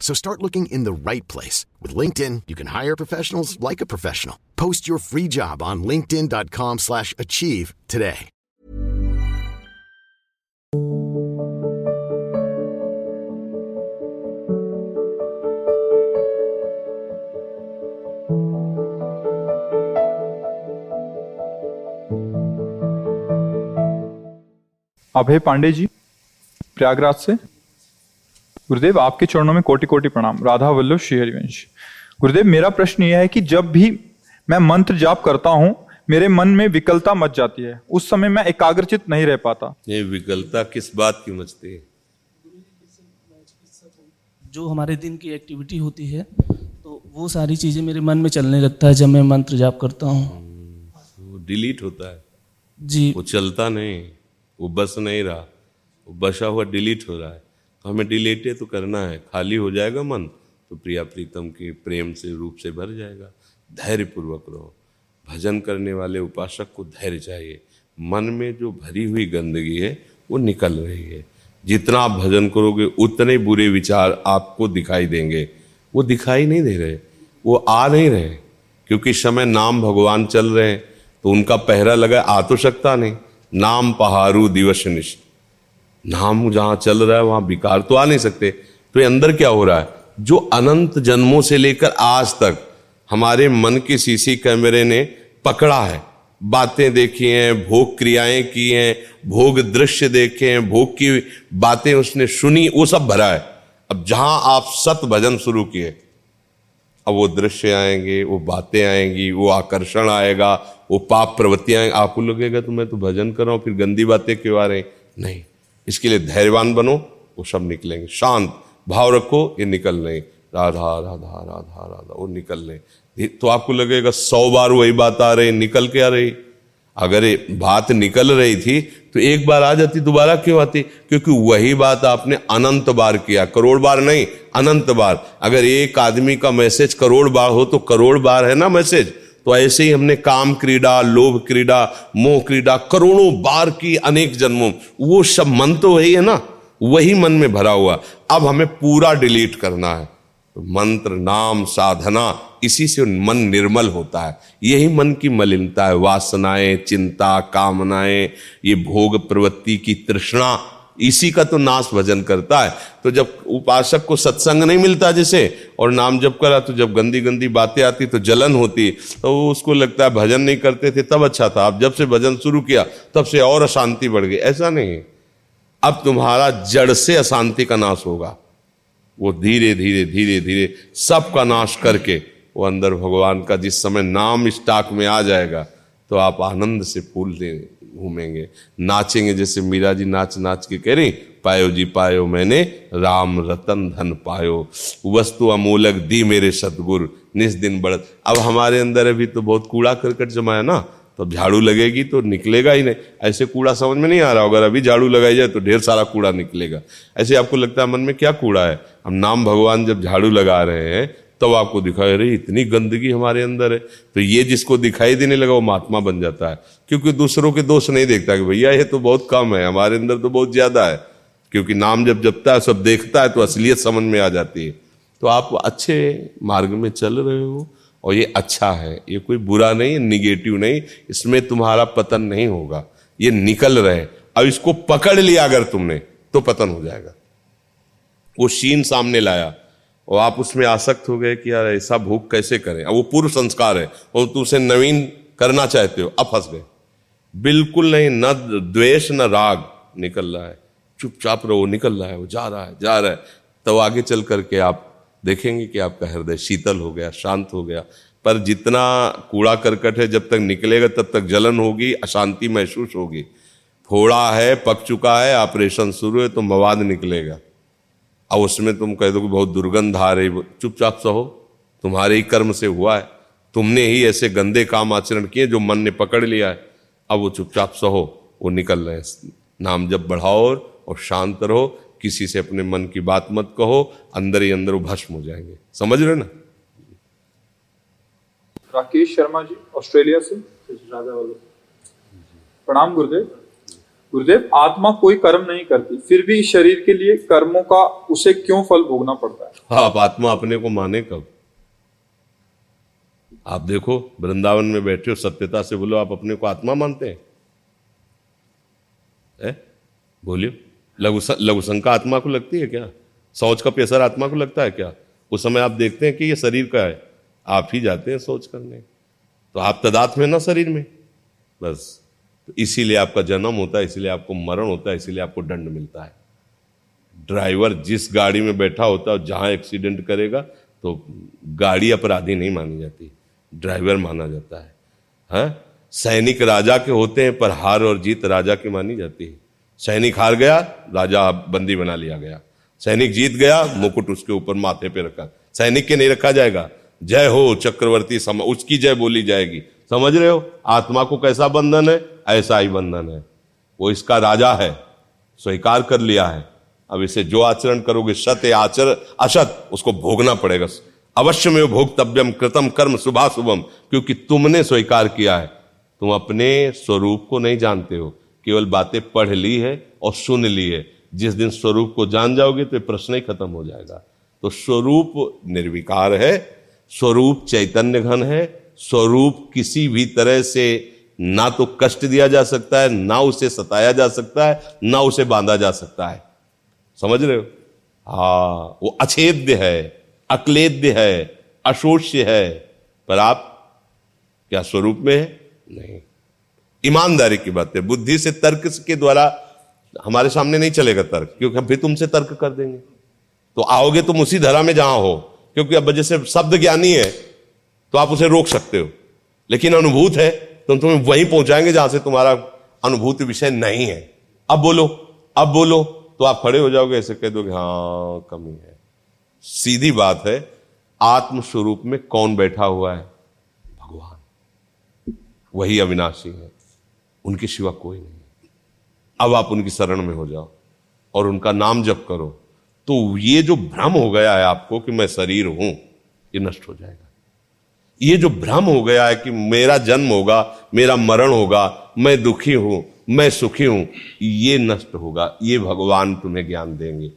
So start looking in the right place. With LinkedIn, you can hire professionals like a professional. Post your free job on linkedin.com slash achieve today. अभय पांडे जी प्रयागराज से गुरुदेव आपके चरणों में कोटि कोटि प्रणाम। राधा वल्लभ श्री हरिवंश। गुरुदेव मेरा प्रश्न यह है कि जब भी मैं मंत्र जाप करता हूँ मेरे मन में विकलता मच जाती है। उस समय मैं एकाग्रचित नहीं रह पाता। ये विकलता किस बात की मचती है? जो हमारे दिन की एक्टिविटी होती है तो वो सारी चीज़ें मेरे मन में चलने लगता है जब मैं मंत्र जाप करता हूँ। वो डिलीट होता है। जी। वो चलता नहीं वो बस नहीं रहा। वो बसा हुआ डिलीट हो रहा है। तो हमें डिलेटे तो करना है। खाली हो जाएगा मन तो प्रिया प्रीतम के प्रेम से, रूप से भर जाएगा। धैर्य पूर्वक रहो। भजन करने वाले उपासक को धैर्य चाहिए। मन में जो भरी हुई गंदगी है, वो निकल रही है। जितना आप भजन करोगे, उतने बुरे विचार आपको दिखाई देंगे। वो दिखाई नहीं दे रहे। वो आ नहीं रहे। क्योंकि समय नाम भगवान चल रहे हैं तो उनका पहरा लगा, आ तो सकता नहीं। नाम पहाड़ू दिवस निष्ठ नाम जहाँ चल रहा है, वहाँ विकार तो आ नहीं सकते। तो ये अंदर क्या हो रहा है? जो अनंत जन्मों से लेकर आज तक हमारे मन के सीसी कैमरे ने पकड़ा है। बातें देखी हैं, भोग क्रियाएँ की हैं, भोग दृश्य देखे हैं, भोग की बातें उसने सुनी, वो सब भरा है। अब जहाँ आप सत भजन शुरू किए, अब वो दृश्य आएँगे, वो बातें आएँगी, वो आकर्षण आएगा, वो पाप प्रवृत्तियाँ आपको लगेगा तो मैं तो भजन कर रहा हूँ, फिर गंदी बातें क्यों आ रही? नहीं। इसके लिए धैर्यवान बनो, वो सब निकलेंगे। शांत, भाव रखो, ये निकल नहीं। राधा राधा राधा राधा, वो निकल नहीं। तो आपको लगेगा सौ बार वही बात आ रही, निकल के आ रही? अगर ये बात निकल रही थी तो एक बार आ जाती, दोबारा क्यों आती? क्योंकि वही बात आपने अनंत बार किया। करोड़ बार नहीं, अनंत बार। अगर एक आदमी का मैसेज करोड़ बार हो तो करोड़ बार है ना मैसेज? तो ऐसे ही हमने काम क्रीड़ा, लोभ क्रीड़ा, मोह क्रीड़ा, करोड़ों बार की अनेक जन्मों, वो सब मन तो वही है ना, वही मन में भरा हुआ। अब हमें पूरा डिलीट करना है। तो मंत्र, नाम, साधना, इसी से मन निर्मल होता है। यही मन की मलिनता है। वासनाएँ, चिंता, कामनाएँ, ये भोग प्रवृत्ति की तृष्णा इसी का तो नाश भजन करता है। तो जब उपासक को सत्संग नहीं मिलता जैसे, और नाम जब करा तो जब गंदी गंदी बातें आती तो जलन होती तो उसको लगता है भजन नहीं करते थे, तब अच्छा था। अब जब से भजन शुरू किया, तब से और अशांति बढ़ गई। ऐसा नहीं। अब तुम्हारा जड़ से अशांति का नाश होगा। वो धीरे धीरे धीरे धीरे सबका नाश करके, वो अंदर भगवान का जिस समय नाम स्टाक में आ जाएगा तो आप आनंद से फूल घूमेंगे। नाचेंगे, जैसे मीरा जी नाच नाच के कह रही, पायो जी, पायो मैंने, राम रतन धन पायो। वस्तु अमूलक दी मेरे सतगुरु निस दिन बढ़त। अब हमारे अंदर अभी तो बहुत कूड़ा करकट जमाया ना तो झाड़ू लगेगी तो निकलेगा ही नहीं। ऐसे कूड़ा समझ में नहीं आ रहा अगर अभी झाड़ू लगाई जाए तो ढेर सारा कूड़ा निकलेगा। ऐसे आपको लगता है मन में क्या कूड़ा है? हम नाम भगवान जब झाड़ू लगा रहे हैं तब आपको दिखाई रही, इतनी गंदगी हमारे अंदर है। तो ये जिसको दिखाई देने लगा, वो महात्मा बन जाता है। क्योंकि दूसरों के दोष नहीं देखता कि भैया, ये तो बहुत कम है, हमारे अंदर तो बहुत ज़्यादा है। क्योंकि नाम जब जपता है, सब देखता है तो असलियत समझ में आ जाती है। तो आप अच्छे मार्ग में चल रहे हो, और ये अच्छा है। ये कोई बुरा नहीं है निगेटिव नहीं, इसमें तुम्हारा पतन नहीं होगा। ये निकल रहे अब इसको पकड़ लिया अगर तुमने तो पतन हो जाएगा। वो शीन सामने लाया और आप उसमें आसक्त हो गए कि यार ऐसा भूख कैसे करें? वो पूर्व संस्कार है। और तुम उसे नवीन करना चाहते हो, अब फंस गए। बिल्कुल नहीं, न द्वेष, न राग निकल रहा है। चुपचाप रहो, निकल रहा है, वो जा रहा है, जा रहा है। तो आगे चल करके आप देखेंगे कि आपका हृदय शीतल हो गया, शांत हो गया। पर जितना कूड़ा करकट है, जब तक निकलेगा, तब तक जलन होगी, अशांति महसूस होगी। फोड़ा है, पक चुका है, ऑपरेशन शुरू है तो मवाद निकलेगा। अब उसमें तुम कह दो कि बहुत दुर्गंध आ रही, चुपचाप सहो। तुम्हारे ही कर्म से हुआ है। तुमने ही ऐसे गंदे काम आचरण किए जो मन ने पकड़ लिया है। अब वो चुपचाप सहो, वो निकल रहे हैं। नाम जब बढ़ाओ और शांत रहो। किसी से अपने मन की बात मत कहो। अंदर ही अंदर वो भस्म हो जाएँगे। समझ रहे ना? राकेश शर्मा जी, ऑस्ट्रेलिया से। प्रणाम, गुरुदेव। गुरुदेव, आत्मा कोई कर्म नहीं करती, फिर भी शरीर के लिए कर्मों का उसे क्यों फल भोगना पड़ता है? आप आत्मा अपने को माने कब? आप देखो, वृंदावन में बैठे हो, सत्यता से बोलो, आप अपने को आत्मा मानते हैं? है? बोलियो लघु लघु शंका आत्मा को लगती है क्या? सोच का प्रेशर आत्मा को लगता है क्या? उस समय आप देखते हैं कि ये शरीर का है। आप ही जाते हैं सोच करने। तो आप तदात में ना शरीर में? बस। तो इसीलिए आपका जन्म होता है, इसीलिए आपको मरण होता है, इसीलिए आपको दंड मिलता है। ड्राइवर जिस गाड़ी में बैठा होता है जहाँ एक्सीडेंट करेगा तो गाड़ी अपराधी नहीं मानी जाती, ड्राइवर माना जाता है। हा? सैनिक राजा के होते हैं, पर हार और जीत राजा की मानी जाती है। सैनिक हार गया, राजा बंदी बना लिया गया। सैनिक जीत गया, मुकुट उसके ऊपर माथे पे रखा। सैनिक के नहीं रखा जाएगा। जय हो, चक्रवर्ती सम, उसकी जय बोली जाएगी। समझ रहे हो? आत्मा को कैसा बंधन है? ऐसा ही बंधन है। वो इसका राजा है, स्वीकार कर लिया है। अब इसे जो आचरण करोगे, सत्य, आचर, असत, उसको भोगना पड़ेगा। अवश्य में भोक्तव्यम कृतम कर्म शुभा शुभम क्योंकि तुमने स्वीकार किया है। तुम अपने स्वरूप को नहीं जानते हो। केवल बातें पढ़ ली है और सुन ली है। जिस दिन स्वरूप को जान जाओगे तो प्रश्न ही खत्म हो जाएगा। तो स्वरूप निर्विकार है, स्वरूप चैतन्य घन है, स्वरूप किसी भी तरह से ना तो कष्ट दिया जा सकता है, ना उसे सताया जा सकता है, ना उसे बांधा जा सकता है। समझ रहे हो? हा, वो अछेद्य है, अक्लेद्य है, अशोष्य है। पर आप क्या स्वरूप में है? नहीं। ईमानदारी की बात है। बुद्धि से तर्क के द्वारा हमारे सामने नहीं चलेगा तर्क, क्योंकि हम फिर तुमसे तर्क कर देंगे। तो आओगे तुम उसी धरा में जहाँ हो, क्योंकि अब जैसे शब्द ज्ञानी है तो आप उसे रोक सकते हो। लेकिन अनुभूत है तो तुम्हें वहीं पहुंचाएँगे जहाँ से तुम्हारा अनुभूति विषय नहीं है। अब बोलो अब बोलो तो आप खड़े हो जाओगे, ऐसे कह दोगे हाँ कमी है। सीधी बात है आत्म स्वरूप में कौन बैठा हुआ है? भगवान। वही अविनाशी है। उनके सिवा कोई नहीं अब आप उनकी शरण में हो जाओ और उनका नाम जप करो। तो ये जो भ्रम हो गया है आपको कि मैं शरीर हूँ, ये नष्ट हो जाएगा। ये जो भ्रम हो गया है कि मेरा जन्म होगा, मेरा मरण होगा, मैं दुखी हूँ, मैं सुखी हूँ, ये नष्ट होगा, ये भगवान तुम्हें ज्ञान देंगे।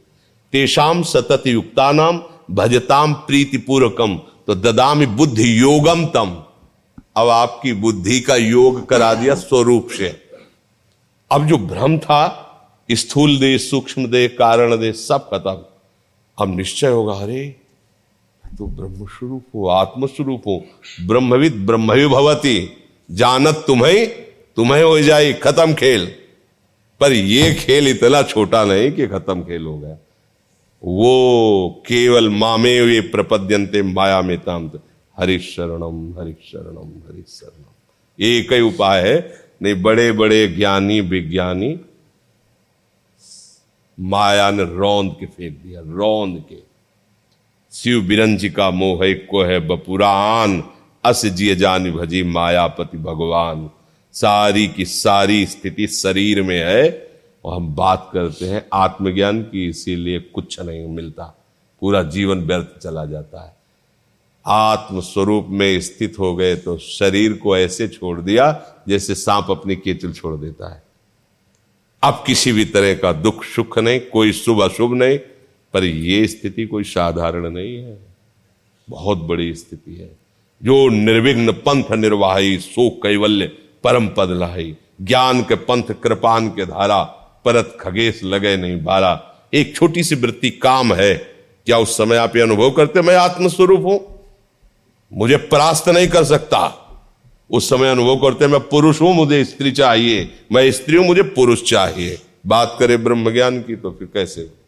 तेषाम सतत युक्ता नाम भजताम प्रीतिपूर्वकम तो ददामी बुद्धि योगम तम। अब आपकी बुद्धि का योग करा दिया स्वरूप से। अब जो भ्रम था, स्थूल दे सूक्ष्म दे कारण दे सब खत्म। अब निश्चय होगा, अरे तो ब्रह्म स्वरूप हो, आत्मस्वरूप हो। ब्रह्मविद ब्रह्म भवती, जानत तुम्हें तुम्हें हो जाए खत्म खेल। पर ये खेल इतना छोटा नहीं कि खत्म खेल हो गया। वो केवल मामे वे प्रपद्यंते माया में ताम हरिशरणम हरिशरणम हरिशरणम। एक ही उपाय है, नहीं बड़े बड़े ज्ञानी, विज्ञानी, माया ने रौंद के फेंक दिया, रौंद के। शिव बिरंज का मोह को है बपुरान। अस जिय जान भजी मायापति भगवान। सारी की सारी स्थिति शरीर में है। और हम बात करते हैं आत्मज्ञान की, इसीलिए कुछ नहीं मिलता। पूरा जीवन व्यर्थ चला जाता है। आत्म स्वरूप में स्थित हो गए तो शरीर को ऐसे छोड़ दिया जैसे सांप अपनी केचल छोड़ देता है। अब किसी भी तरह का दुख सुख नहीं, कोई शुभ अशुभ नहीं। पर यह स्थिति कोई साधारण नहीं है। बहुत बड़ी स्थिति है। जो निर्विघ्न पंथ निर्वाही, सो कैवल्य परम पद लाही। ज्ञान के पंथ कृपान के धारा, परत खगेश लगे नहीं बारा। एक छोटी सी वृत्ति काम है। क्या उस समय आप ये अनुभव करते मैं आत्मस्वरूप हूँ? मुझे परास्त नहीं कर सकता। उस समय अनुभव करते मैं पुरुष हूँ, मुझे स्त्री चाहिए। मैं स्त्री हूँ, मुझे पुरुष चाहिए। बात करें ब्रह्म ज्ञान की तो फिर कैसे?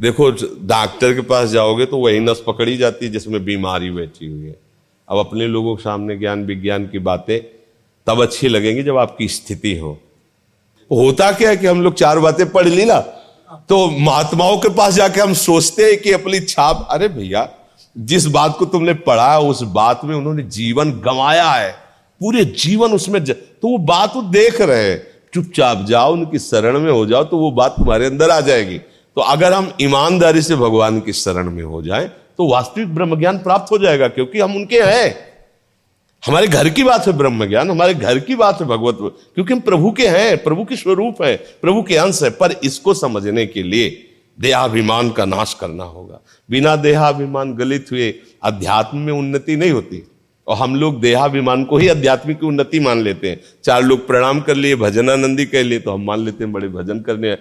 देखो, डॉक्टर के पास जाओगे तो वही नस पकड़ी जाती है जिसमें बीमारी बैठी हुई है। अब अपने लोगों के सामने ज्ञान, विज्ञान की बातें तब अच्छी लगेंगी जब आपकी स्थिति हो। होता क्या है कि हम लोग चार बातें पढ़ ली ना तो महात्माओं के पास जाके हम सोचते हैं कि अपनी छाप, अरे भैया, जिस बात को तुमने पढ़ा, उस बात में उन्होंने जीवन गंवाया है, पूरे जीवन उसमें ज... तो वो बात वो देख रहे हैं। चुपचाप जाओ, उनकी शरण में हो जाओ तो वो बात तुम्हारे अंदर आ जाएगी। तो अगर हम ईमानदारी से भगवान की शरण में हो जाए तो वास्तविक ब्रह्म ज्ञान प्राप्त हो जाएगा, क्योंकि हम उनके हैं। हमारे घर की बात है ब्रह्म ज्ञान हमारे घर की बात है भगवत, क्योंकि हम प्रभु के हैं, प्रभु के स्वरूप है, प्रभु के अंश है, पर इसको समझने के लिए देहाभिमान का नाश करना होगा। बिना देहाभिमान गलित हुए अध्यात्म में उन्नति नहीं होती। और हम लोग देहाभिमान को ही आध्यात्मिक उन्नति मान लेते हैं। चार लोग प्रणाम कर लिए, भजनानंदी कह लिए तो हम मान लेते हैं बड़े भजन करने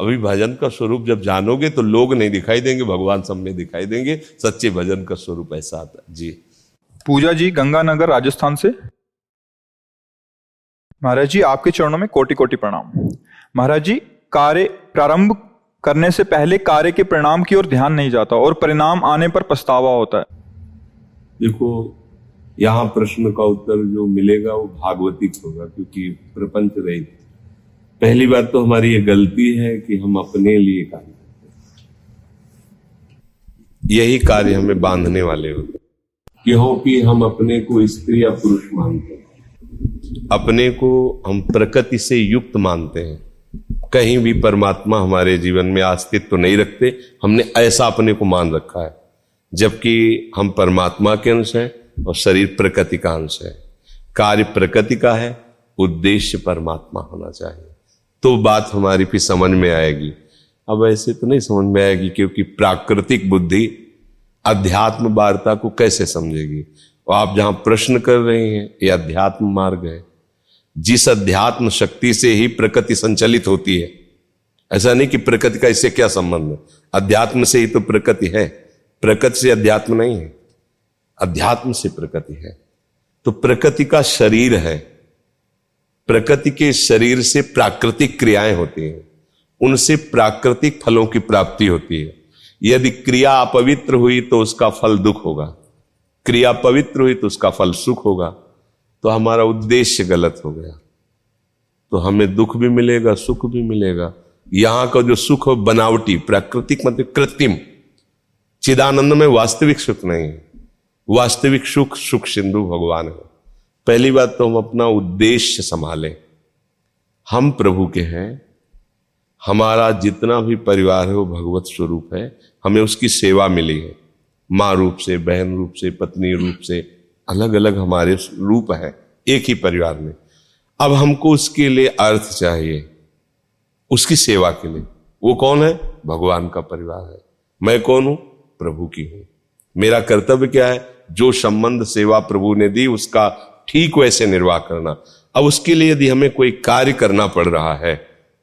अभी भजन का स्वरूप जब जानोगे तो लोग नहीं दिखाई देंगे भगवान सब में दिखाई देंगे। सच्चे भजन का स्वरूप ऐसा आता है। जी। पूजा जी गंगानगर राजस्थान से। महाराज जी आपके चरणों में कोटि कोटि प्रणाम। महाराज जी कार्य प्रारंभ करने से पहले कार्य के परिणाम की ओर ध्यान नहीं जाता और परिणाम आने पर पछतावा होता है। देखो यहाँ प्रश्न का उत्तर जो मिलेगा वो भागवतिक होगा क्योंकि प्रपंच रही पहली बात तो हमारी ये गलती है कि हम अपने लिए कार्य करते यही कार्य हमें बांधने वाले होते क्योंकि हम अपने को स्त्री या पुरुष मानते हैं। अपने को हम प्रकृति से युक्त मानते हैं। कहीं भी परमात्मा हमारे जीवन में अस्तित्व तो नहीं रखते हमने ऐसा अपने को मान रखा है। जबकि हम परमात्मा के अंश हैं और शरीर प्रकृति का अंश है। कार्य प्रकृति का है उद्देश्य परमात्मा होना चाहिए। तो बात हमारी भी समझ में आएगी। अब ऐसे तो नहीं समझ में आएगी क्योंकि प्राकृतिक बुद्धि अध्यात्म वार्ता को कैसे समझेगी? और आप जहाँ प्रश्न कर रहे हैं, ये अध्यात्म मार्ग है। जिस अध्यात्म शक्ति से ही प्रकृति संचलित होती है, ऐसा नहीं कि प्रकृति का इससे क्या संबंध है? अध्यात्म से ही तो प्रकृति है। प्रकृति से अध्यात्म नहीं है। अध्यात्म से प्रकृति है। तो प्रकृति का शरीर है। प्रकृति के शरीर से प्राकृतिक क्रियाएँ होती हैं। उनसे प्राकृतिक फलों की प्राप्ति होती है। यदि क्रिया अपवित्र हुई तो उसका फल दुख होगा। क्रिया पवित्र हुई तो उसका फल सुख होगा। तो हमारा उद्देश्य गलत हो गया। तो हमें दुख भी मिलेगा, सुख भी मिलेगा। यहाँ का जो सुख हो बनावटी, प्राकृतिक मतलब कृत्रिम, चिदानंद में वास्तविक सुख नहीं है। वास्तविक सुख सुख सिंधु भगवान है। पहली बात तो हम अपना उद्देश्य संभालें। हम प्रभु के हैं। हमारा जितना भी परिवार है वो भगवत स्वरूप है। हमें उसकी सेवा मिली है। माँ रूप से, बहन रूप से, पत्नी रूप से अलग अलग हमारे रूप है, एक ही परिवार में। अब हमको उसके लिए अर्थ चाहिए, उसकी सेवा के लिए। वो कौन है? भगवान का परिवार है। मैं कौन हूँ? प्रभु की हूँ। मेरा कर्तव्य क्या है? जो संबंध सेवा प्रभु ने दी, उसका ठीक वैसे निर्वाह करना। अब उसके लिए यदि हमें कोई कार्य करना पड़ रहा है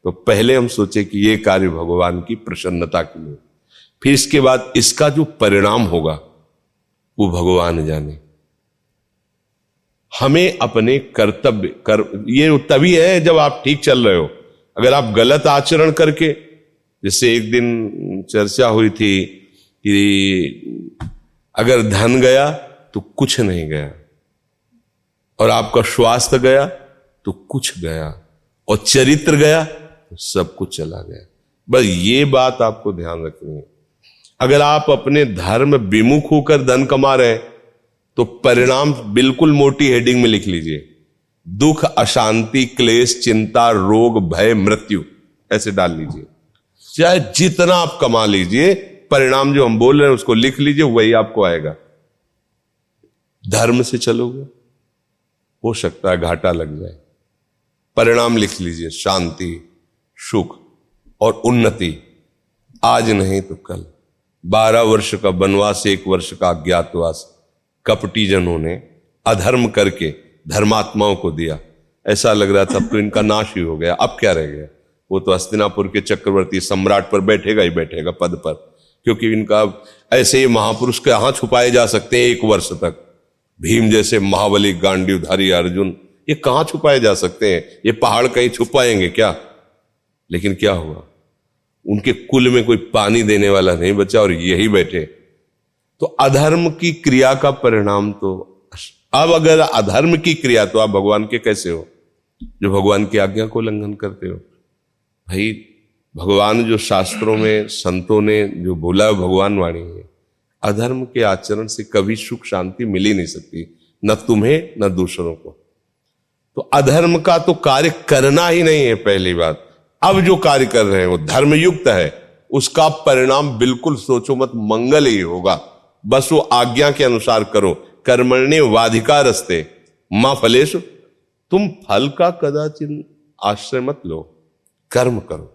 तो पहले हम सोचे कि ये कार्य भगवान की प्रसन्नता के लिए। फिर इसके बाद इसका जो परिणाम होगा, वो भगवान जाने। हमें अपने कर्तव्य, कर, ये तभी है जब आप ठीक चल रहे हो। अगर आप गलत आचरण करके, जैसे एक दिन चर्चा हुई थी कि अगर धन गया तो कुछ नहीं गया। और आपका स्वास्थ्य गया तो कुछ गया, और चरित्र गया तो सब कुछ चला गया। बस ये बात आपको ध्यान रखनी है। अगर आप अपने धर्म विमुख होकर धन कमा रहे हैं तो परिणाम बिल्कुल मोटी हेडिंग में लिख लीजिए। दुख, अशांति, क्लेश, चिंता, रोग, भय, मृत्यु, ऐसे डाल लीजिए। चाहे जितना आप कमा लीजिए, परिणाम जो हम बोल रहे हैं उसको लिख लीजिए, वही आपको आएगा। धर्म से चलोगे। हो सकता है घाटा लग जाए। परिणाम लिख लीजिए, शांति, सुख और उन्नति। आज नहीं तो कल। बारह वर्ष का वनवास, एक वर्ष का अज्ञातवास। कपटी जनों ने अधर्म करके धर्मात्माओं को दिया। ऐसा लग रहा था तो इनका नाश ही हो गया। अब क्या रह गया? वो तो हस्तिनापुर के चक्रवर्ती सम्राट पर बैठेगा ही बैठेगा पद पर, क्योंकि इनका ऐसे ही महापुरुष के यहाँ छुपाए जा सकते हैं एक वर्ष तक। भीम जैसे महाबली गांडीवधारी अर्जुन, ये कहाँ छुपाए जा सकते हैं? ये पहाड़ कहीं छुपाएँगे क्या? लेकिन क्या हुआ? उनके कुल में कोई पानी देने वाला नहीं बचा और यही बैठे। तो अधर्म की क्रिया का परिणाम तो अब अगर अधर्म की क्रिया तो आप भगवान के कैसे हो? जो भगवान की आज्ञा को उल्लंघन करते हो। भाई, भगवान जो शास्त्रों में, संतों ने जो बोला भगवान वाणी है। अधर्म के आचरण से कभी सुख शांति मिल ही नहीं सकती, न तुम्हें, न दूसरों को। तो अधर्म का तो कार्य करना ही नहीं है पहली बात। अब जो कार्य कर रहे हैं वो धर्मयुक्त है, उसका परिणाम बिल्कुल सोचो मत, मंगल ही होगा। बस वो आज्ञा के अनुसार करो, कर्मण्य वाधिका रस्ते माँ फलेश, तुम फल का कदाचिन आश्रय मत लो, कर्म करो।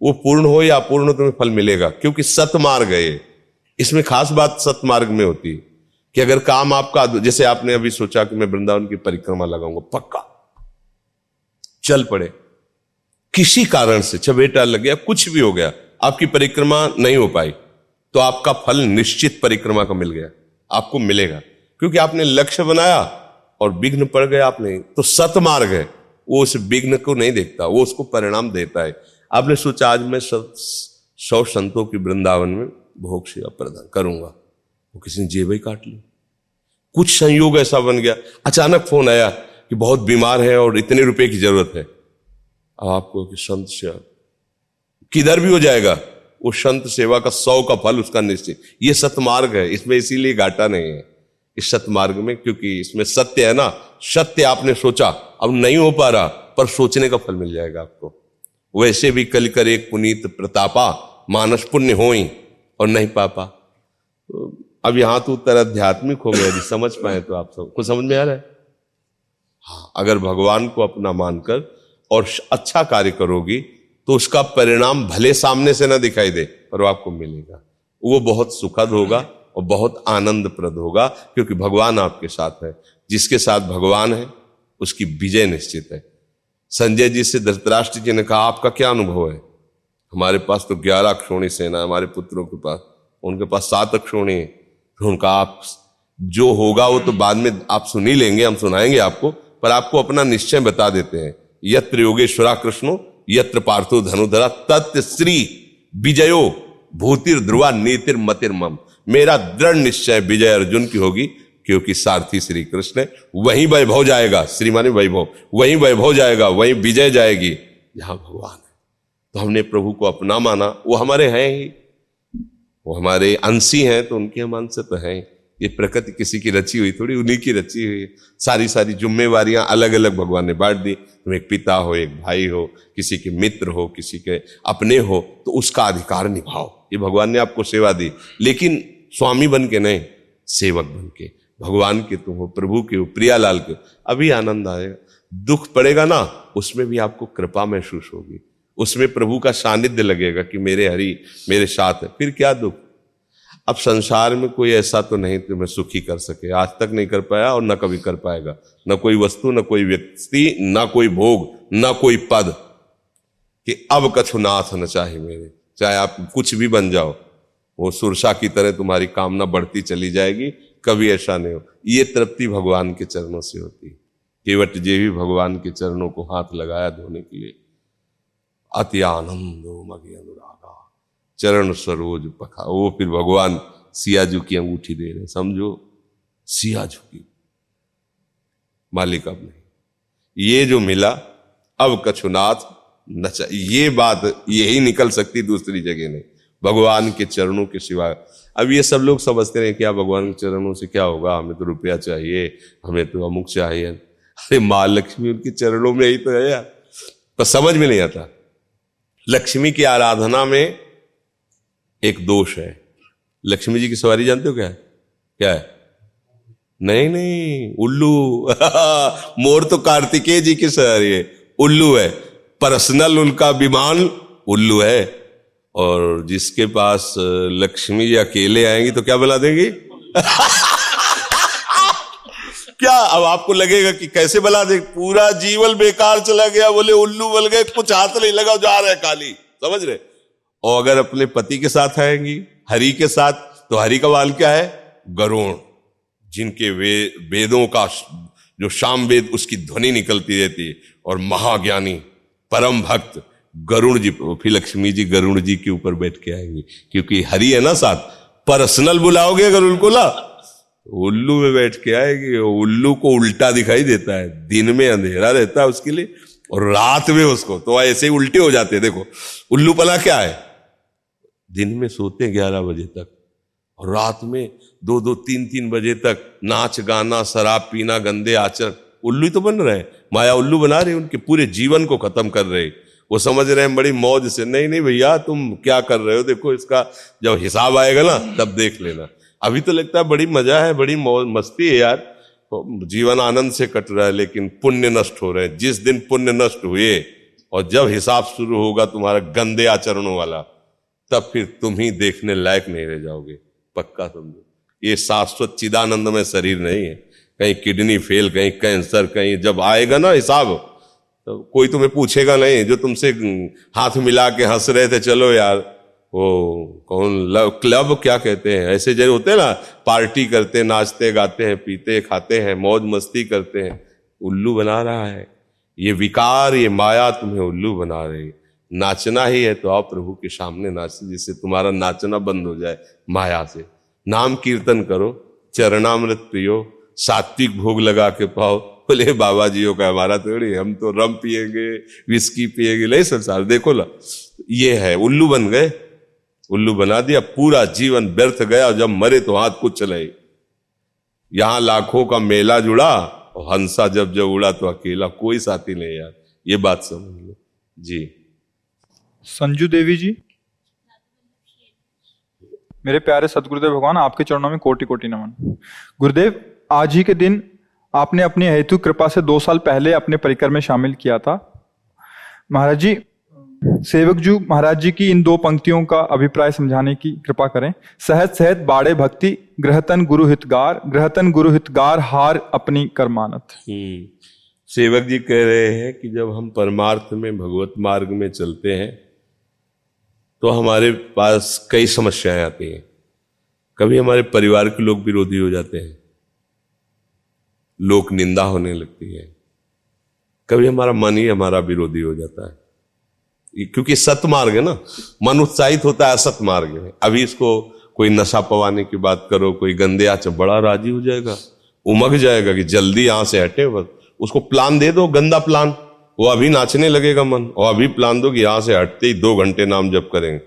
वो पूर्ण हो या अपूर्ण, तुम्हें फल मिलेगा, क्योंकि सतमार्ग है इसमें खास बात सतमार्ग में होती है कि अगर काम आपका जैसे आपने अभी सोचा कि मैं वृंदावन की परिक्रमा लगाऊँगा, पक्का। चल पड़े। किसी कारण से चबेटा लग गया, कुछ भी हो गया, आपकी परिक्रमा नहीं हो पाई तो आपका फल निश्चित परिक्रमा का मिल गया, आपको मिलेगा। क्योंकि आपने लक्ष्य बनाया और विघ्न पड़ गया आपने तो सतमार्ग है। वो उस विघ्न को नहीं देखता, वो उसको परिणाम देता है। आपने सोचा, आज मैं सौ संतों की वृंदावन में भोग सेवा प्रदान करूँगा। वो किसी ने जेब ही काट ली। कुछ संयोग ऐसा बन गया। अचानक फ़ोन आया कि बहुत बीमार है और इतने रुपए की ज़रूरत है। अब आपको कि संत सेवा किधर भी हो जाएगा। वो संत सेवा का सौ का फल उसका निश्चित। ये सतमार्ग है। इसमें इसीलिए घाटा नहीं है। इस सतमार्ग में क्योंकि इसमें सत्य है ना। सत्य आपने सोचा। अब नहीं हो पा रहा। पर सोचने का फल मिल जाएगा आपको। वैसे भी कल कर एक पुनीत प्रतापा मानस पुण्य हो और नहीं पापा। तो अब यहाँ तो उत्तर आध्यात्मिक हो गया यदि समझ पाए तो आप सब। कुछ समझ में आ रहा है? हाँ अगर भगवान को अपना मानकर और अच्छा कार्य करोगी तो उसका परिणाम भले सामने से ना दिखाई दे, पर वो आपको मिलेगा। वो बहुत सुखद होगा और बहुत आनंदप्रद होगा, क्योंकि भगवान आपके साथ है। जिसके साथ भगवान है, उसकी विजय निश्चित है। संजय जी से धृतराष्ट्र जी ने कहा, आपका क्या अनुभव है? हमारे पास तो ग्यारह अक्षोणी सेना है, हमारे पुत्रों के पास। उनके पास सात अक्षोणी है। तो उनका आप जो होगा वो तो बाद में आप सुन ही लेंगे, हम सुनाएँगे आपको, पर आपको अपना निश्चय बता देते हैं। यत्र योगेश्वरा कृष्णो यत्र पार्थो धनुधरा, तत् श्री विजयो भूतिर ध्रुवा नीतिर मतिर मम। मेरा दृढ़ निश्चय विजय अर्जुन की होगी, क्योंकि सारथी श्री कृष्ण है। वहीं वैभव जाएगा, श्रीमानी वैभव। वहीं वैभव जाएगा, वहीं विजय जाएगी। जहाँ भगवान तो हमने प्रभु को अपना माना। वो हमारे हैं ही। वो हमारे अंशी हैं तो उनके हम अंश तो हैं ये प्रकृति किसी की रची हुई थोड़ी, उन्हीं की रची हुई। सारी सारी जिम्मेवारियाँ अलग अलग भगवान ने बांट दी। तुम एक पिता हो, एक भाई हो, किसी के मित्र हो, किसी के अपने हो तो उसका अधिकार निभाओ। ये भगवान ने आपको सेवा दी। लेकिन स्वामी बन के नहीं, सेवक बन के। भगवान के तुम हो, प्रभु के हो, प्रियालाल के अभी आनंद आएगा। दुख पड़ेगा ना, उसमें भी आपको कृपा महसूस होगी। उसमें प्रभु का सानिध्य लगेगा कि मेरे हरि, मेरे साथ है। फिर क्या दुख? अब संसार में कोई ऐसा तो नहीं तुम्हें सुखी कर सके। आज तक नहीं कर पाया और न कभी कर पाएगा। न कोई वस्तु, न कोई व्यक्ति, न कोई भोग, न कोई पद कि अब कछु नाथ न चाहे मेरे। चाहे आप कुछ भी बन जाओ, वो सुरसा की तरह तुम्हारी कामना बढ़ती चली जाएगी, कभी ऐसा नहीं हो। ये तृप्ति भगवान के चरणों से होती है। केवट जे भी भगवान के चरणों को हाथ लगाया धोने के लिए। अति आनंदो मगे अनुरागा। चरण सरोज पखा। वो फिर भगवान सियाजू की अंगूठी दे रहे समझो? सियाजू की। मालिक अब नहीं। ये जो मिला, अब कछुनाथ नचा, ये बात यही निकल सकती, दूसरी जगह नहीं। भगवान के चरणों के सिवा अब ये सब लोग समझते रहे क्या भगवान के चरणों से क्या होगा? हमें तो रुपया चाहिए, हमें तो अमुक चाहिए। अरे माँ लक्ष्मी उनके चरणों में ही तो है यार। पर समझ में नहीं आता। लक्ष्मी की आराधना में एक दोष है। लक्ष्मी जी की सवारी जानते हो क्या? है क्या है? नहीं नहीं, उल्लू। मोर तो कार्तिकेय जी की सवारी है। उल्लू है। पर्सनल उनका विमान उल्लू है। और जिसके पास लक्ष्मी जी अकेले आएँगी तो क्या बुला देंगी? क्या? अब आपको लगेगा कि कैसे बुला दे? पूरा जीवन बेकार चला गया, बोले, उल्लू बल गए, कुछ हाथ नहीं लगा, जा रहे काली समझ रहे? और अगर अपने पति के साथ आएँगी, हरि के साथ तो हरि का बाल क्या है? गरुण, जिनके वे, वेदों का जो शाम वेद उसकी ध्वनि निकलती रहती है। और महाज्ञानी, परम भक्त, गरुण जी फिर लक्ष्मी जी, गरुण जी के ऊपर बैठ के आएँगे। क्योंकि हरि है ना साथ? पर्सनल बुलाओगे अगर उनको ला उल्लू में बैठ के आएगी उल्लू को उल्टा दिखाई देता है। दिन में अंधेरा रहता है उसके लिए और रात में उसको। तो ऐसे ही उल्टे हो जाते हैं। देखो, उल्लू पला क्या है? दिन में सोते ग्यारह बजे तक और रात में दो दो तीन तीन बजे तक नाच गाना, शराब पीना, गंदे आचरण। उल्लू तो बन रहे हैं। माया उल्लू बना रहे उनके पूरे जीवन को खत्म कर रहे वो समझ रहे हैं बड़ी मौज से, नहीं नहीं भैया, तुम क्या कर रहे हो? देखो, इसका जब हिसाब आएगा ना, तब देख लेना। अभी तो लगता है बड़ी मज़ा है, बड़ी मस्ती है यार। जीवन आनंद से कट रहा है, लेकिन पुण्य नष्ट हो रहे हैं। जिस दिन पुण्य नष्ट हुए, और जब हिसाब शुरू होगा तुम्हारा गंदे आचरणों वाला, तब फिर तुम ही देखने लायक नहीं रह जाओगे। पक्का समझो। ये शाश्वत चिदानंद में शरीर नहीं है। कहीं किडनी फेल, कहीं कैंसर, कहीं जब आएगा ना हिसाब तो कोई तुम्हें पूछेगा नहीं, जो तुमसे हाथ मिला के हंस रहे थे, चलो यार। वो कौन लव, क्लब क्या कहते हैं? ऐसे जैसे होते हैं ना, पार्टी करते नाचते, गाते हैं, पीते, खाते हैं, मौज मस्ती करते हैं। उल्लू बना रहा है। ये विकार, ये माया तुम्हें उल्लू बना रही है। नाचना ही है तो आओ प्रभु के सामने नाच जिससे तुम्हारा नाचना बंद हो जाए माया से। नाम कीर्तन करो, चरणामृत पियो, सात्विक भोग लगा के पाओ। बोले बाबा जी का हमारा थोड़ी हम तो रम पिएँगे विस्की पिएँगे नहीं, संसार, देखो ला, ये है, उल्लू बन गए। उल्लू बना दिया, पूरा जीवन व्यर्थ गया जब मरे तो हाथ कुछ चले यहाँ लाखों का मेला जुड़ा, और हंसा जब जब उड़ा तो अकेला कोई साथी नहीं यार। ये बात समझ लो। जी। संजू देवी जी। मेरे प्यारे सदगुरुदेव भगवान, आपके चरणों में कोटि कोटि नमन। गुरुदेव, आज ही के दिन आपने अपनी हेतु कृपा से दो साल पहले अपने परिकर में शामिल किया था। महाराज जी सेवक जू, महाराज जी की इन दो पंक्तियों का अभिप्राय समझाने की कृपा करें। सहज सहज बाड़े भक्ति, ग्रहतन गुरु हितगार, ग्रहतन गुरु हितगार हार अपनी कर्मानत हम्म। सेवक जी कह रहे हैं कि जब हम परमार्थ में, भगवत मार्ग में चलते हैं तो हमारे पास कई समस्याएँ आती हैं। कभी हमारे परिवार के लोग विरोधी हो जाते हैं। लोक निंदा होने लगती है। कभी हमारा मन ही हमारा विरोधी हो जाता है। क्योंकि सत मार्ग है ना, मन उत्साहित होता है असत मार्ग में। अभी इसको कोई नशा पवाने की बात करो, कोई गंदे आच बड़ा राज़ी हो जाएगा। उमग जाएगा कि जल्दी यहाँ से हटे बस। उसको प्लान दे दो, गंदा प्लान। वो अभी नाचने लगेगा मन। और अभी प्लान दो कि यहाँ से हटते ही दो घंटे नाम जब करेंगे।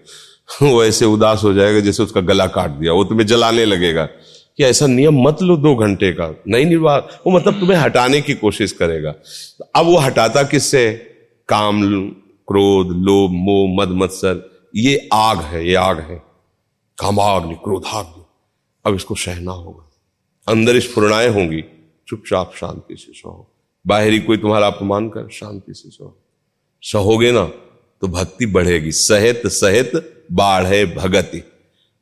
वो ऐसे उदास हो जाएगा जैसे उसका गला काट दिया। वो तुम्हें जलाने लगेगा कि ऐसा नियम मत लो दो घंटे का। नहीं निर्वाह। वो मतलब तुम्हें हटाने की कोशिश करेगा। अब वो हटाता किससे? काम क्रोध, लोभ, मोह, मद, मत्सर, ये आग है, ये आग है। कामाग्नि क्रोधाग्नि। अब इसको सहना होगा। अंदर स्फुरणाएँ होंगी। चुपचाप शांति से सहो। बाहरी कोई तुम्हारा अपमान कर, शांति से सहो। सहोगे ना तो भक्ति बढ़ेगी। सहित सहित बाढ़े भगति।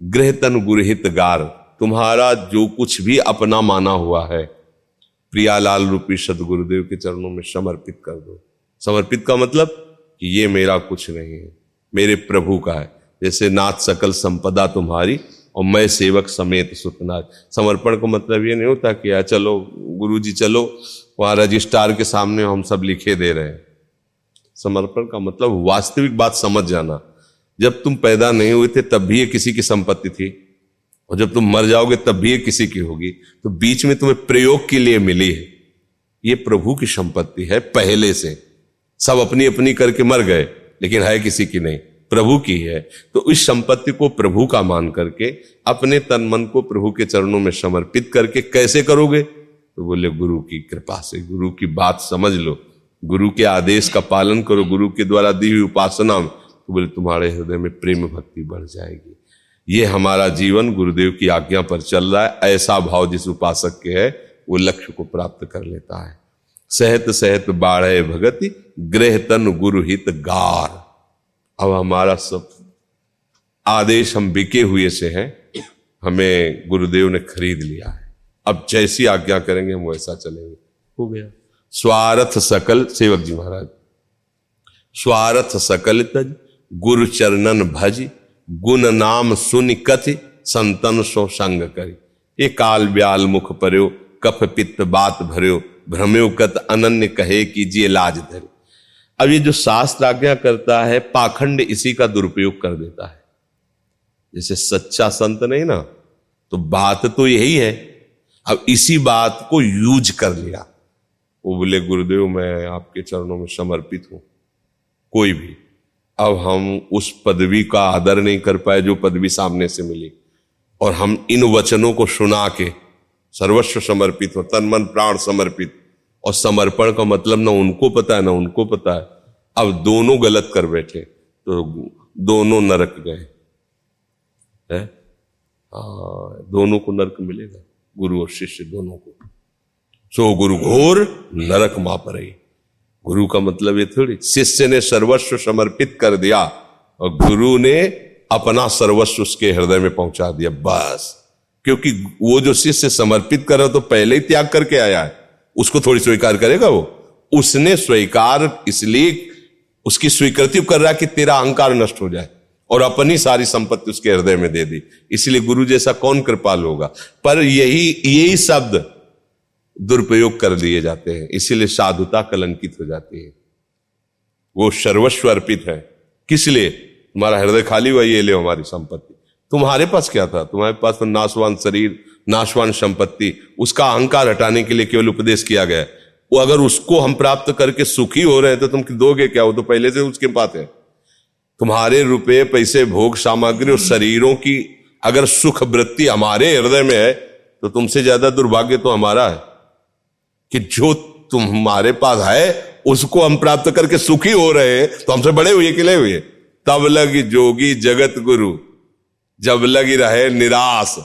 गृह तन गुरहित गार, तुम्हारा जो कुछ भी अपना माना हुआ है, प्रियालाल रूपी सदगुरुदेव के चरणों में समर्पित कर दो। समर्पित का मतलब? कि ये मेरा कुछ नहीं है। मेरे प्रभु का है। जैसे नाथ सकल संपदा तुम्हारी और मैं सेवक समेत सुतनाथ समर्पण का मतलब ये नहीं होता कि यार चलो गुरु जी चलो, वहाँ रजिस्ट्रार के सामने हम सब लिखे दे रहे हैं। समर्पण का मतलब वास्तविक बात समझ जाना। जब तुम पैदा नहीं हुए थे, तब भी ये किसी की संपत्ति थी। और जब तुम मर जाओगे, तब भी ये किसी की होगी। तो बीच में तुम्हें प्रयोग के लिए मिली है। ये प्रभु की संपत्ति है, पहले से। सब अपनी अपनी करके मर गए, लेकिन है किसी की नहीं, प्रभु की है। तो इस संपत्ति को प्रभु का मान करके, अपने तन मन को प्रभु के चरणों में समर्पित करके कैसे करोगे? तो बोले, गुरु की कृपा से, गुरु की बात समझ लो। गुरु के आदेश का पालन करो, गुरु के द्वारा दी हुई उपासना में। तो बोले, तुम्हारे हृदय में प्रेम भक्ति बढ़ जाएगी। ये हमारा जीवन गुरुदेव की आज्ञा पर चल रहा है। ऐसा भाव जिस उपासक के है, वो लक्ष्य को प्राप्त कर लेता है। सहत सहत बाढ़ भगति गृह तन गुरु हित गार। अब हमारा सब आदेश हम बिके हुए से हैं हमें गुरुदेव ने खरीद लिया है। अब जैसी आज्ञा करेंगे हम वैसा चलेंगे। हो गया। स्वार्थ सकल सेवक जी महाराज स्वार्थ सकल तज गुरु चरणन भज गुण नाम सुन कथि संतन सो संग करी। ये काल ब्याल मुख पर्यो कफ पित्त बात भर्यो भ्रम्यो कत अनन्य कहे कीजिए लाज धरे। अब ये जो शास्त्र आज्ञा करता है, पाखंड इसी का दुरुपयोग कर देता है। जैसे सच्चा संत नहीं ना तो बात तो यही है। अब इसी बात को यूज़ कर लिया। वो बोले, गुरुदेव, मैं आपके चरणों में समर्पित हूँ। कोई भी, अब हम उस पदवी का आदर नहीं कर पाए जो पदवी सामने से मिली। और हम इन वचनों को सुना के सर्वस्व समर्पित हो, तन मन प्राण समर्पित। और समर्पण का मतलब ना उनको पता है, ना उनको पता है। अब दोनों गलत कर बैठे तो दोनों नरक गए। है? हाँ दोनों को नरक मिलेगा, गुरु और शिष्य दोनों को। सो गुरु घोर नरक मा पर गुरु का मतलब ये थोड़ी, शिष्य ने सर्वस्व समर्पित कर दिया, और गुरु ने अपना सर्वस्व उसके हृदय में पहुँचा दिया, बस। क्योंकि वो जो शिष्य समर्पित कर रहा तो पहले ही त्याग करके आया है। उसको थोड़ी स्वीकार करेगा वो? उसने स्वीकार इसलिए उसकी स्वीकृति कर रहा है कि तेरा अहंकार नष्ट हो जाए और अपनी सारी संपत्ति उसके हृदय में दे दी। इसलिए गुरु जैसा कौन कृपाल होगा? पर यही यही शब्द दुरुपयोग कर दिए जाते हैं। इसीलिए साधुता कलंकित हो जाती है। वो सर्वस्व अर्पित है। किस लिए? तुम्हारा हृदय खाली हुआ, ये ले हमारी संपत्ति। तुम्हारे पास क्या था? तुम्हारे पास तो नाशवान शरीर, नाशवान संपत्ति, उसका अहंकार हटाने के लिए केवल उपदेश किया गया वो अगर उसको हम प्राप्त करके सुखी हो रहे हैं तो तुम दोगे क्या? वो तो पहले से उसके पास है। तुम्हारे रुपये पैसे, भोग, सामग्री और शरीरों की अगर सुख वृत्ति हमारे हृदय में है तो तुमसे ज़्यादा दुर्भाग्य तो हमारा है कि जो तुम्हारे पास है, उसको हम प्राप्त करके सुखी हो रहे हैं तो हमसे बड़े हुए कि हुए? तब लग जोगी जगत गुरु। जब लगी रहे निराश,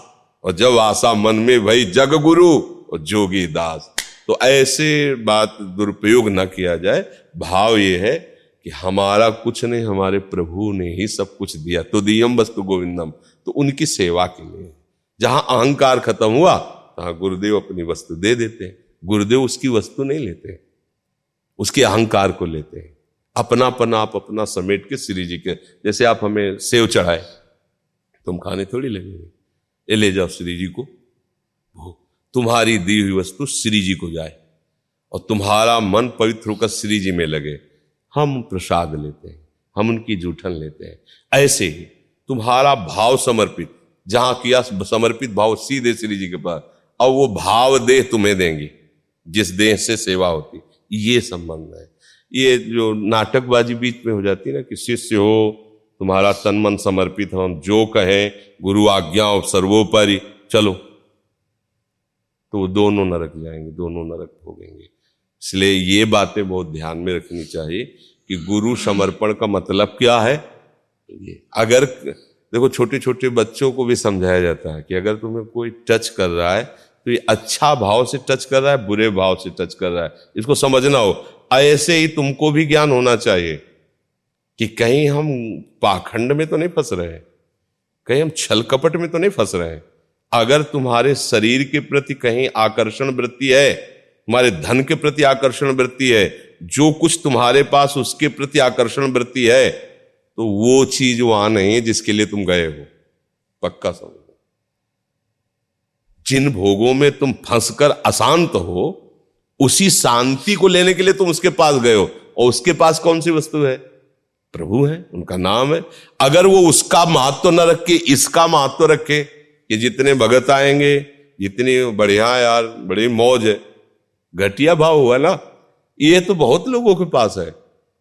और जब आशा मन में भाई जग गुरु और जोगी दास। तो ऐसे बात दुरुपयोग न किया जाए। भाव ये है कि हमारा कुछ नहीं, हमारे प्रभु ने ही सब कुछ दिया। तो दियम वस्तु गोविंदम। तो उनकी सेवा के लिए। जहाँ अहंकार खत्म हुआ, तहां गुरुदेव अपनी वस्तु दे देते हैं। गुरुदेव उसकी वस्तु नहीं लेते उसके अहंकार को लेते हैं। अपनापन आप अपना समेट के श्री जी के, जैसे आप हमें सेव चढ़ाए। तुम खाने थोड़ी लगेंगे ये ले जाओ श्री जी को। तुम्हारी दी हुई वस्तु श्री जी को जाए और तुम्हारा मन पवित्र होकर श्री जी में लगे। हम प्रसाद लेते हैं, हम उनकी जूठन लेते हैं। ऐसे ही तुम्हारा भाव समर्पित, जहाँ किया समर्पित भाव सीधे श्री जी के पास और वो भाव देह तुम्हें देंगे, जिस देह से सेवा होती। ये संबंध है। ये जो नाटकबाजी बीच में हो जाती है ना कि शिष्य हो तुम्हारा तन मन समर्पित हो जो कहें, गुरु आज्ञा और सर्वोपरि, चलो। तो दोनों नरक जाएँगे, दोनों नरक भोगेंगे। इसलिए ये बातें बहुत ध्यान में रखनी चाहिए कि गुरु समर्पण का मतलब क्या है? ये, अगर देखो छोटे छोटे बच्चों को भी समझाया जाता है कि अगर तुम्हें कोई टच कर रहा है तो ये अच्छा भाव से टच कर रहा है, बुरे भाव से टच कर रहा है। इसको समझना हो। ऐसे ही तुमको भी ज्ञान होना चाहिए। कि कहीं हम पाखंड में तो नहीं फंस रहे हैं, कहीं हम छल कपट में तो नहीं फंस रहे अगर तुम्हारे शरीर के प्रति कहीं आकर्षण वृत्ति है, तुम्हारे धन के प्रति आकर्षण वृत्ति है, जो कुछ तुम्हारे पास उसके प्रति आकर्षण वृत्ति है तो वो चीज़ वहाँ नहीं है जिसके लिए तुम गए हो। पक्का समझो जिन भोगों में तुम फंसकर अशांत हो, उसी शांति को लेने के लिए तुम उसके पास गए हो, और उसके पास कौन सी वस्तु है? प्रभु है, उनका नाम है। अगर वो उसका महत्व न रखे, इसका महत्व रखे कि जितने भगत आएँगे, जितनी बढ़िया यार, बड़ी मौज है। घटिया भाव हुआ ना, ये तो बहुत लोगों के पास है।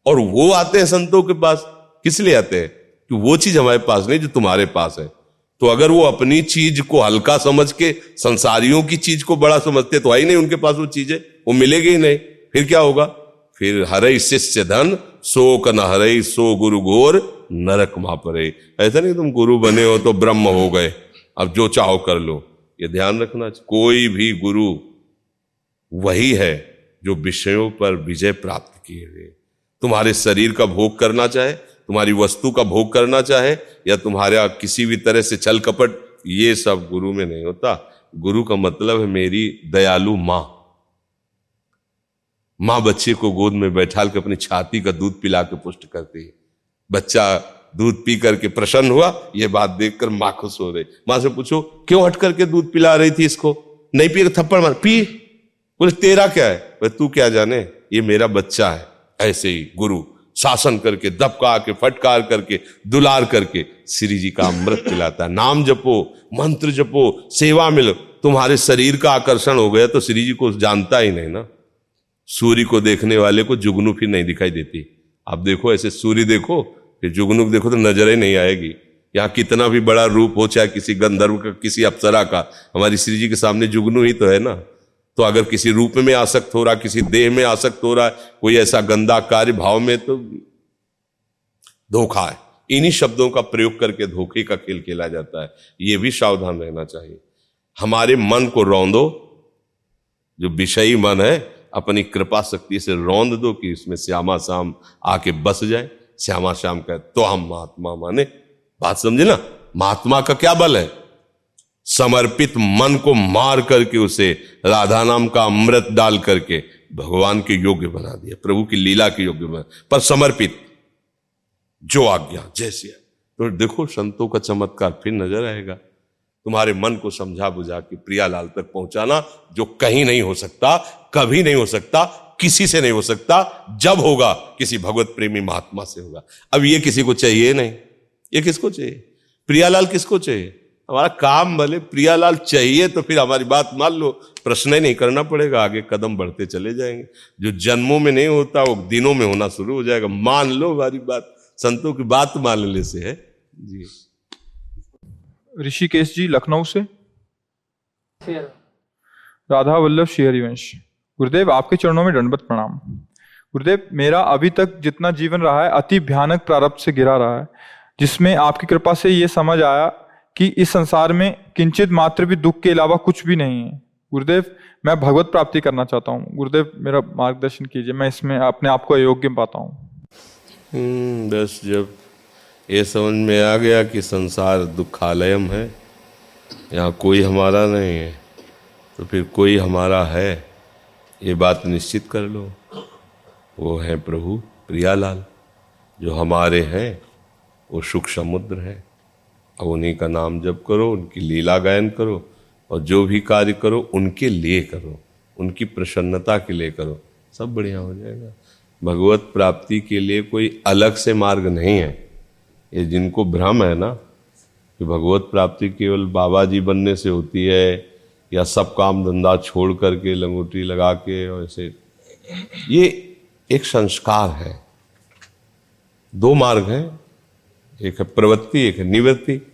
और वो आते हैं संतों के पास, किस लिए आते हैं? कि वो चीज़ हमारे पास नहीं, जो तुम्हारे पास है। तो अगर वो अपनी चीज़ को हल्का समझ के, संसारियों की चीज़ को बड़ा समझते तो आई नहीं उनके पास वो चीज़ है वो मिलेगी ही नहीं। फिर क्या होगा? फिर हरे शिष्य धन शोक न हरे, सो गुरु गोर नरक पर। ऐसा नहीं तुम गुरु बने हो तो ब्रह्म हो गए। अब जो चाहो कर लो। ये ध्यान रखना कोई भी गुरु वही है जो विषयों पर विजय प्राप्त किए हुए। तुम्हारे शरीर का भोग करना चाहे, तुम्हारी वस्तु का भोग करना चाहे, या तुम्हारा किसी भी तरह से छल कपट, ये सब गुरु में नहीं होता। गुरु का मतलब है मेरी दयालु माँ। माँ बच्चे को गोद में बैठा के अपनी छाती का दूध पिला के पुष्ट करती है। बच्चा दूध पी करके प्रसन्न हुआ, ये बात देखकर माँ खुश हो रही। माँ से पूछो, क्यों हट करके दूध पिला रही थी इसको? नहीं पी थप्पड़ मार, पी। बोले, तेरा क्या है? बोले, तू क्या जाने? ये मेरा बच्चा है। ऐसे ही गुरु शासन करके दबका के, फटकार करके, दुलार करके, श्री जी का अमृत पिलाता नाम जपो, मंत्र जपो, सेवा मिलो। तुम्हारे शरीर का आकर्षण हो गया तो श्री जी को जानता ही नहीं ना। सूर्य को देखने वाले को जुगनू फिर नहीं दिखाई देती। आप देखो, ऐसे सूर्य देखो, फिर जुगनू देखो तो नज़र ही नहीं आएगी। यहाँ कितना भी बड़ा रूप हो, चाहे किसी गंधर्व का, किसी अप्सरा का, हमारी श्री जी के सामने जुगनू ही तो है ना। तो अगर किसी रूप में आसक्त हो रहा, किसी देह में आसक्त हो रहा है कोई ऐसा गंदा कार्य भाव में तो धोखा है। इन्हीं शब्दों का प्रयोग करके धोखे का खेल खेला जाता है। यह भी सावधान रहना चाहिए। हमारे मन को रौंदो, जो विषयी मन है अपनी कृपा शक्ति से रौंद दो कि इसमें श्यामा श्याम आके बस जाए। श्यामा श्याम कहे तो हम महात्मा माने। बात समझे ना? महात्मा का क्या बल है? समर्पित मन को मार करके उसे राधा नाम का अमृत डाल करके भगवान के योग्य बना दिया, प्रभु की लीला के योग्य बना। पर समर्पित, जो आज्ञा जैसे तो देखो, संतों का चमत्कार फिर नज़र आएगा। तुम्हारे मन को समझा बुझा के प्रियालाल तक पहुंचाना, जो कहीं नहीं हो सकता, कभी नहीं हो सकता, किसी से नहीं हो सकता, जब होगा, किसी भगवत प्रेमी महात्मा से होगा। अब ये किसी को चाहिए नहीं। ये किसको चाहिए? प्रियालाल किसको चाहिए? हमारा काम भले प्रियालाल चाहिए तो फिर हमारी बात मान लो। प्रश्न ही नहीं करना पड़ेगा, आगे कदम बढ़ते चले जाएँगे। जो जन्मों में नहीं होता, वो दिनों में होना शुरू हो जाएगा। मान लो हमारी बात। संतों की बात मान लेने से है। जी। ऋषिकेश जी लखनऊ से। राधा वल्लभ श्री हरिवंश। गुरुदेव आपके चरणों में दंडवत प्रणाम। गुरुदेव मेरा अभी तक जितना जीवन रहा है अति भयानक प्रारब्ध से गिरा रहा है जिसमें आपकी कृपा से ये समझ आया कि इस संसार में किंचित मात्र भी दुख के अलावा कुछ भी नहीं है। गुरुदेव मैं भगवत प्राप्ति करना चाहता हूँ। गुरुदेव मेरा मार्गदर्शन कीजिए मैं इसमें अपने आप को अयोग्य पाता हूँ। हम्म, बस जब ये समझ में आ गया कि संसार दुखालयम है। यहाँ कोई हमारा नहीं है तो फिर कोई हमारा है? ये बात निश्चित कर लो। वो है प्रभु प्रियालाल, जो हमारे हैं, वो सुख समुद्र है। अब उन्हीं का नाम जप करो, उनकी लीला गायन करो, और जो भी कार्य करो, उनके लिए करो, उनकी प्रसन्नता के लिए करो। सब बढ़िया हो जाएगा। भगवत प्राप्ति के लिए कोई अलग से मार्ग नहीं है। ये जिनको भ्रम है ना, कि भगवत प्राप्ति केवल बाबा जी बनने से होती है, या सब काम धंधा छोड़ करके लंगोटी लगा के और ऐसे। ये एक संस्कार है। दो मार्ग हैं। एक है प्रवृत्ति, एक है निवृत्ति।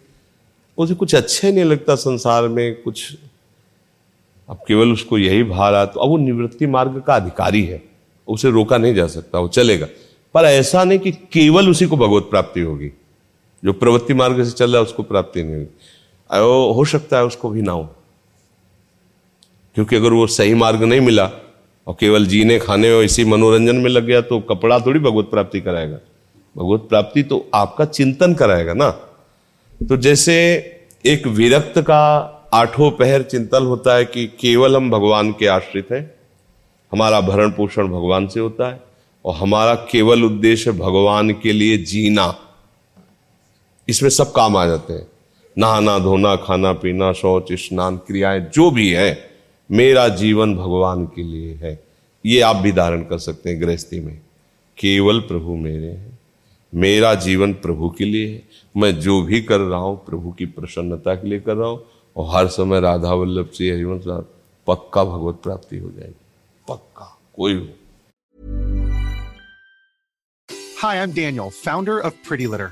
उसे कुछ अच्छे नहीं लगता संसार में, कुछ अब केवल उसको यही भार तो अब वो निवृत्ति मार्ग का अधिकारी है। उसे रोका नहीं जा सकता, वो चलेगा। पर ऐसा नहीं कि केवल उसी को भगवत प्राप्ति होगी। जो प्रवृत्ति मार्ग से चल रहा है, उसको प्राप्ति नहीं होगी हो सकता है उसको भी ना हो। क्योंकि अगर वो सही मार्ग नहीं मिला और केवल जीने, खाने और इसी मनोरंजन में लग गया तो कपड़ा थोड़ी भगवत प्राप्ति कराएगा। भगवत प्राप्ति तो आपका चिंतन कराएगा ना। तो जैसे एक विरक्त का आठों पहर चिंतन होता है कि केवल हम भगवान के आश्रित हैं, हमारा भरण पोषण भगवान से होता है, और हमारा केवल उद्देश्य भगवान के लिए जीना। इसमें सब काम आ जाते हैं। नहाना धोना खाना पीना शौच स्नान क्रियाएँ जो भी है मेरा जीवन भगवान के लिए है। ये आप भी धारण कर सकते हैं गृहस्थी में। केवल प्रभु मेरे हैं। मेरा जीवन प्रभु के लिए है। मैं जो भी कर रहा हूँ प्रभु की प्रसन्नता के लिए कर रहा हूँ और हर समय राधा वल्लभ से हरिवंश पक्का भगवत प्राप्ति हो जाएगी। पक्का कोई हो। Hi, I'm Daniel, founder of Pretty Litter.